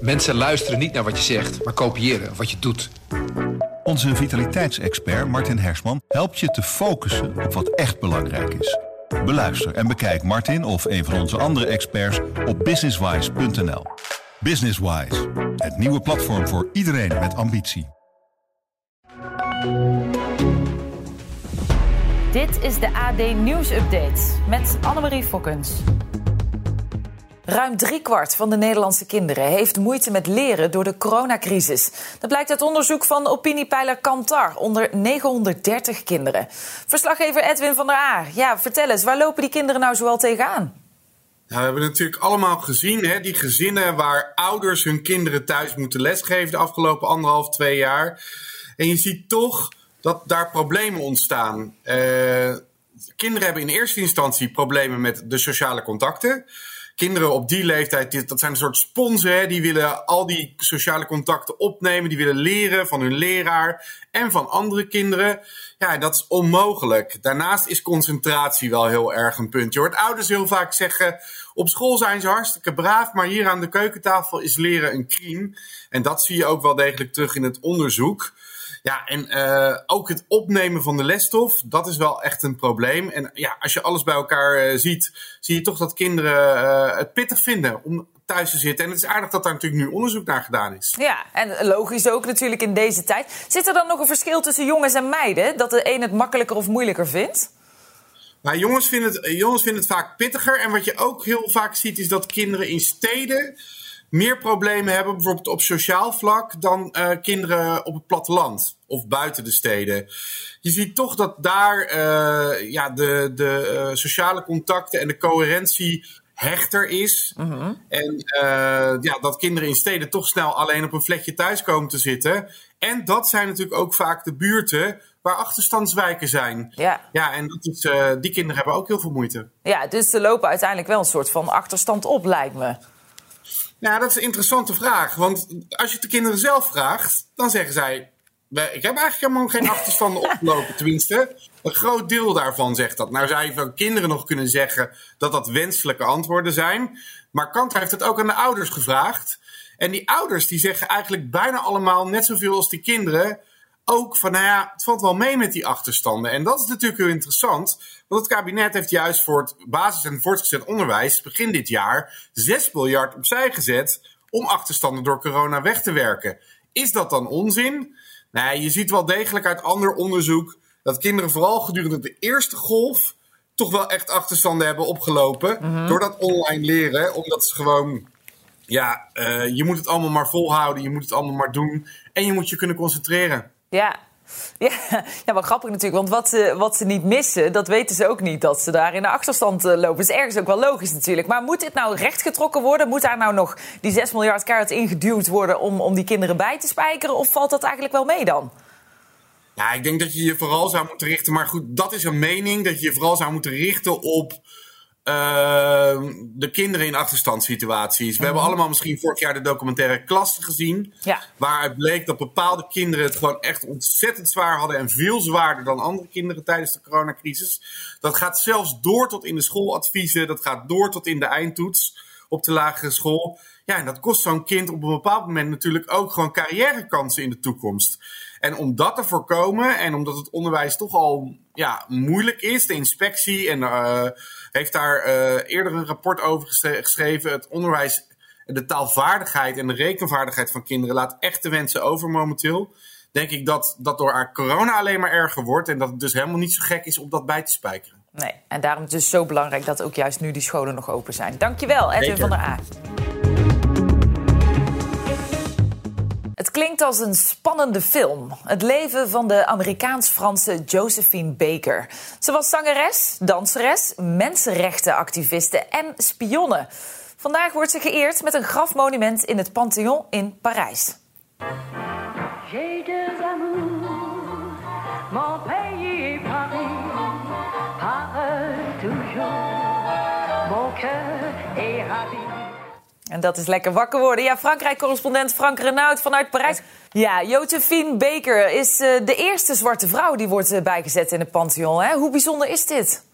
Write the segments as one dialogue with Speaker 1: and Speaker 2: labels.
Speaker 1: Mensen luisteren niet naar wat je zegt, maar kopiëren wat je doet.
Speaker 2: Onze vitaliteitsexpert Martin Hersman helpt je te focussen op wat echt belangrijk is. Beluister en bekijk Martin of een van onze andere experts op businesswise.nl. Businesswise, het nieuwe platform voor iedereen met ambitie.
Speaker 3: Dit is de AD Nieuws Update met Annemarie Fokkens. Ruim driekwart van de Nederlandse kinderen heeft moeite met leren door de coronacrisis. Dat blijkt uit onderzoek van opiniepeiler Kantar onder 930 kinderen. Verslaggever Edwin van der A. Ja, vertel eens, waar lopen die kinderen nou zoal tegenaan?
Speaker 4: Nou, we hebben natuurlijk allemaal gezien, hè, die gezinnen waar ouders hun kinderen thuis moeten lesgeven de afgelopen anderhalf, twee jaar. En je ziet toch dat daar problemen ontstaan. Uh, kinderen hebben in eerste instantie problemen met de sociale contacten kinderen op die leeftijd, dat zijn een soort sponsen. Hè, die willen al die sociale contacten opnemen. Die willen leren van hun leraar en van andere kinderen. Ja, dat is onmogelijk. Daarnaast is concentratie wel heel erg een punt. Je hoort ouders heel vaak zeggen: op school zijn ze hartstikke braaf, maar hier aan de keukentafel is leren een crime. En dat zie je ook wel degelijk terug in het onderzoek. Ja, en uh, ook het opnemen van de lesstof, dat is wel echt een probleem. En ja, als je alles bij elkaar uh, ziet, zie je toch dat kinderen uh, het pittig vinden om thuis te zitten. En het is aardig dat daar natuurlijk nu onderzoek naar gedaan is.
Speaker 3: Ja, en logisch ook natuurlijk in deze tijd. Zit er dan nog een verschil tussen jongens en meiden? Dat de een het makkelijker of moeilijker vindt?
Speaker 4: Nou, jongens vinden, het, jongens vinden het vaak pittiger. En wat je ook heel vaak ziet, is dat kinderen in steden meer problemen hebben, bijvoorbeeld op sociaal vlak, dan uh, kinderen op het platteland of buiten de steden. Je ziet toch dat daar uh, ja, de, de uh, sociale contacten en de coherentie hechter is. -huh. En ja, dat kinderen in steden toch snel alleen op een vlekje thuis komen te zitten. En dat zijn natuurlijk ook vaak de buurten waar achterstandswijken zijn. Ja, ja en dat is, die kinderen hebben ook heel veel moeite.
Speaker 3: Ja, dus ze lopen uiteindelijk wel een soort van achterstand op, lijkt me.
Speaker 4: Ja, dat is een interessante vraag. Want als je het de kinderen zelf vraagt, dan zeggen zij: Ik heb eigenlijk helemaal geen achterstanden opgelopen. Tenminste, een groot deel daarvan zegt dat. Nou, zou je van kinderen nog kunnen zeggen dat dat wenselijke antwoorden zijn. Maar Kant heeft het ook aan de ouders gevraagd. En die ouders die zeggen eigenlijk bijna allemaal net zoveel als die kinderen. Ook van, nou ja, het valt wel mee met die achterstanden. En dat is natuurlijk heel interessant. Want het kabinet heeft juist voor het basis- en voortgezet onderwijs begin dit jaar 6 miljard opzij gezet om achterstanden door corona weg te werken. Is dat dan onzin? Nee, je ziet wel degelijk uit ander onderzoek dat kinderen vooral gedurende de eerste golf toch wel echt achterstanden hebben opgelopen mm -hmm. door dat online leren, omdat ze gewoon ja, uh, je moet het allemaal maar volhouden, je moet het allemaal maar doen en je moet je kunnen concentreren.
Speaker 3: Ja, ja, maar grappig natuurlijk. Want wat ze, wat ze niet missen, dat weten ze ook niet. Dat ze daar in de achterstand lopen. Dat is ergens ook wel logisch natuurlijk. Maar moet dit nou rechtgetrokken worden? Moet daar nou nog die 6 miljard kaart ingeduwd worden... om, om die kinderen bij te spijkeren? Of valt dat eigenlijk wel mee dan?
Speaker 4: Ja, ik denk dat je je vooral zou moeten richten... maar goed, dat is een mening... dat je je vooral zou moeten richten op... Uh, de kinderen in achterstandssituaties. We hebben allemaal misschien vorig jaar de documentaire Klassen gezien. Ja. Waaruit bleek dat bepaalde kinderen het gewoon echt ontzettend zwaar hadden. En veel zwaarder dan andere kinderen tijdens de coronacrisis. Dat gaat zelfs door tot in de schooladviezen. Dat gaat door tot in de eindtoets op de lagere school. Ja, en dat kost zo'n kind op een bepaald moment natuurlijk ook gewoon carrièrekansen in de toekomst. En om dat te voorkomen en omdat het onderwijs toch al ja, moeilijk is, de inspectie en uh, heeft daar uh, eerder een rapport over geschreven. Het onderwijs, de taalvaardigheid en de rekenvaardigheid van kinderen laat echt de wensen over momenteel. Denk ik dat dat door corona alleen maar erger wordt en dat het dus helemaal niet zo gek is om dat bij te spijkeren.
Speaker 3: Nee, en daarom is het dus zo belangrijk dat ook juist nu die scholen nog open zijn. Dankjewel, Edwin van der A. klinkt als een spannende film. Het leven van de Amerikaans-Franse Josephine Baker. Ze was zangeres, danseres, mensenrechtenactiviste en spionne. Vandaag wordt ze geëerd met een grafmonument in het Pantheon in Parijs. En dat is lekker wakker worden. Ja, Frankrijk-correspondent Frank Renaud vanuit Parijs. Ja, Josephine Baker is uh, de eerste zwarte vrouw die wordt uh, bijgezet in het Pantheon. Hè? Hoe bijzonder is dit?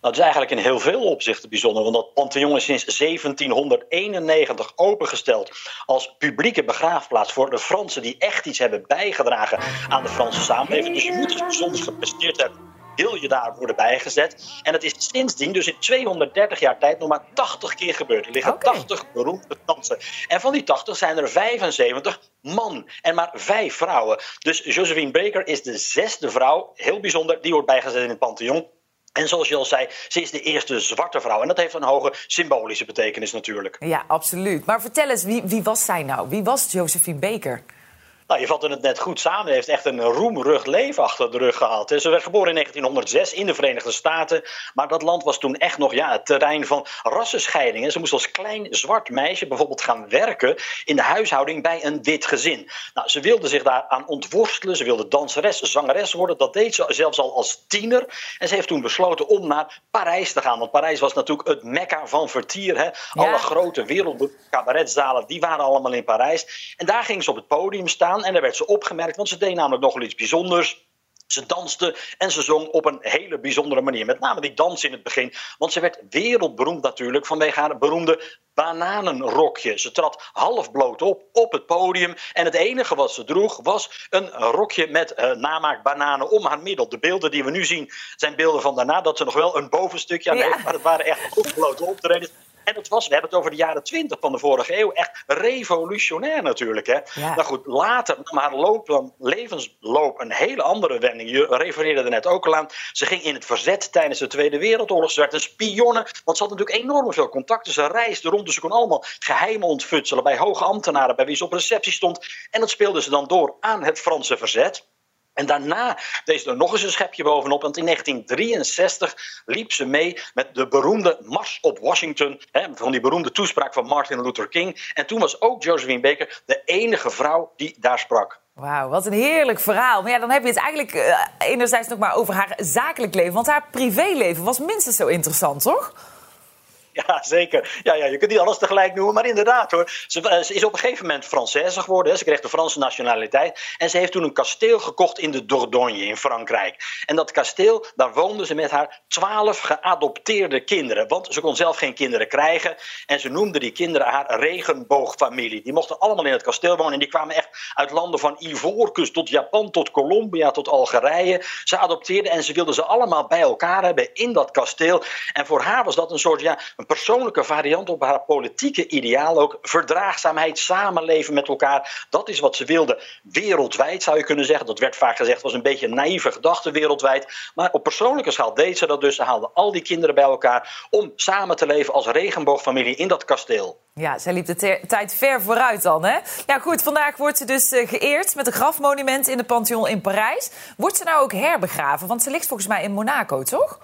Speaker 5: dat is eigenlijk in heel veel opzichten bijzonder, want dat Pantheon is sinds 1791 opengesteld als publieke begraafplaats voor de Fransen die echt iets hebben bijgedragen aan de Franse samenleving. Dus je moet iets bijzonders gepresteerd hebben wil je daar worden bijgezet. En het is sindsdien, dus in 230 jaar tijd, nog maar 80 keer gebeurd. Er liggen 80 beroemde dansen. En van die 80 zijn er 75 man en maar 5 vrouwen. Dus Josephine Baker is de zesde vrouw, heel bijzonder, die wordt bijgezet in het Pantheon. En zoals je al zei, ze is de eerste zwarte vrouw. En dat heeft een hoge symbolische betekenis natuurlijk.
Speaker 3: Ja, absoluut. Maar vertel eens, wie, wie was zij nou? Wie was Josephine Baker?
Speaker 5: Nou, je vatte het net goed samen. Hij heeft echt een roemrug leven achter de rug gehad. Ze werd geboren in 1906 in de Verenigde Staten. Maar dat land was toen echt nog ja, het terrein van rassenscheidingen. Ze moest als klein zwart meisje bijvoorbeeld gaan werken in de huishouding bij een wit gezin. Nou, ze wilde zich daaraan ontworstelen. Ze wilde danseres, zangeres worden. Dat deed ze zelfs al als tiener. En ze heeft toen besloten om naar Parijs te gaan. Want Parijs was natuurlijk het mekka van vertier. Hè? Alle grote wereldcabaretzalen, die waren allemaal in Parijs. En daar ging ze op het podium staan. En daar werd ze opgemerkt, want ze deed namelijk nogal iets bijzonders. Ze danste en ze zong op een hele bijzondere manier. Met name die dans in het begin. Want ze werd wereldberoemd natuurlijk vanwege haar beroemde bananenrokje. Ze trad half bloot op op het podium. En het enige wat ze droeg was een rokje met uh, namaak bananen om haar middel. De beelden die we nu zien zijn beelden van daarna. Dat ze nog wel een bovenstukje aan heeft. Maar het waren echt blote optredens. En het was, we hebben het over de jaren 20 van de vorige eeuw, echt revolutionair natuurlijk. Hè? Nou goed, later nam haar loop, levensloop een hele andere wending. Je refereerde er net ook al aan. Ze ging in het verzet tijdens de Tweede Wereldoorlog. Ze werd een spionne, want ze had natuurlijk enorm veel contacten. Ze reisde rond, dus ze kon allemaal geheimen ontfutselen bij hoge ambtenaren, bij wie ze op receptie stond. En dat speelde ze dan door aan het Franse verzet. En daarna deed er nog eens een schepje bovenop. Want in 1963 liep ze mee met de beroemde Mars op Washington. Hè, van die beroemde toespraak van Martin Luther King. En toen was ook Josephine Baker de enige vrouw die daar sprak.
Speaker 3: Wauw, wat een heerlijk verhaal. Maar ja, dan heb je het eigenlijk uh, enerzijds nog maar over haar zakelijk leven. Want haar privéleven was minstens zo interessant, toch?
Speaker 5: Ja, zeker. Ja, ja, je kunt niet alles tegelijk noemen, maar inderdaad hoor. Ze, eh, is op een gegeven moment Française geworden. Ze kreeg de Franse nationaliteit. En ze heeft toen een kasteel gekocht in de Dordogne in Frankrijk. En dat kasteel, daar woonde ze met haar twaalf geadopteerde kinderen. Want ze kon zelf geen kinderen krijgen. En ze noemde die kinderen haar regenboogfamilie. Die mochten allemaal in het kasteel wonen. En die kwamen echt uit landen van Ivoorkust tot Japan, tot Colombia, tot Algerije. Ze adopteerden en ze wilden ze allemaal bij elkaar hebben in dat kasteel. En voor haar was dat een soort ja, persoonlijke variant op haar politieke ideaal ook. Verdraagzaamheid, samenleven met elkaar. Dat is wat ze wilde. Wereldwijd zou je kunnen zeggen. Dat werd vaak gezegd, was een beetje een naïeve gedachte wereldwijd. Maar op persoonlijke schaal deed ze dat dus. Ze haalde al die kinderen bij elkaar om samen te leven als regenboogfamilie in dat kasteel.
Speaker 3: Ja, zij liep de tijd ver vooruit dan, hè? Ja, goed, vandaag wordt ze dus uh, geëerd met een grafmonument in de Pantheon in Parijs. Wordt ze nou ook herbegraven? Want ze ligt volgens mij in Monaco, toch?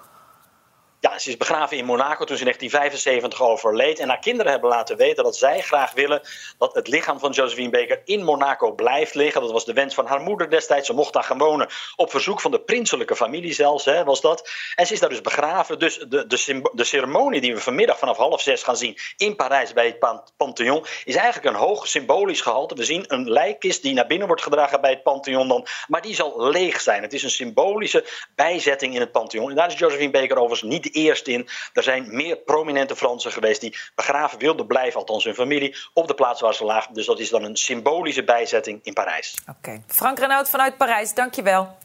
Speaker 5: Ja, ze is begraven in Monaco toen ze in 1975 overleed. En haar kinderen hebben laten weten dat zij graag willen dat het lichaam van Josephine Baker in Monaco blijft liggen. Dat was de wens van haar moeder destijds. Ze mocht daar gaan wonen op verzoek van de prinselijke familie zelfs, hè, was dat. En ze is daar dus begraven. Dus de, de, de ceremonie die we vanmiddag vanaf half zes gaan zien in Parijs bij het Pantheon is eigenlijk een hoog symbolisch gehalte. We zien een lijkkist die naar binnen wordt gedragen bij het Pantheon dan, maar die zal leeg zijn. Het is een symbolische bijzetting in het Pantheon. En daar is Josephine Baker overigens niet eerst in. Er zijn meer prominente Fransen geweest die begraven wilden blijven, althans hun familie, op de plaats waar ze lagen. Dus dat is dan een symbolische bijzetting in Parijs.
Speaker 3: Oké. Frank Renaud vanuit Parijs, dankjewel.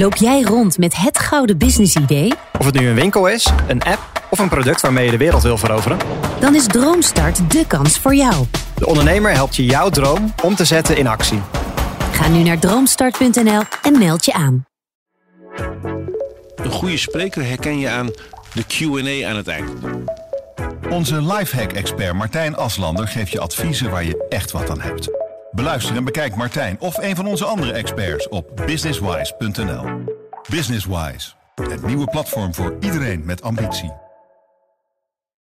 Speaker 6: Loop jij rond met het gouden business-idee?
Speaker 7: Of het nu een winkel is, een app of een product waarmee je de wereld wil veroveren?
Speaker 6: Dan is Droomstart de kans voor jou.
Speaker 7: De ondernemer helpt je jouw droom om te zetten in actie.
Speaker 6: Ga nu naar droomstart.nl en meld je aan.
Speaker 8: Een goede spreker herken je aan de QA aan het eind.
Speaker 2: Onze lifehack-expert Martijn Aslander geeft je adviezen waar je echt wat aan hebt. Beluister en bekijk Martijn of een van onze andere experts op businesswise.nl. Businesswise, het nieuwe platform voor iedereen met ambitie.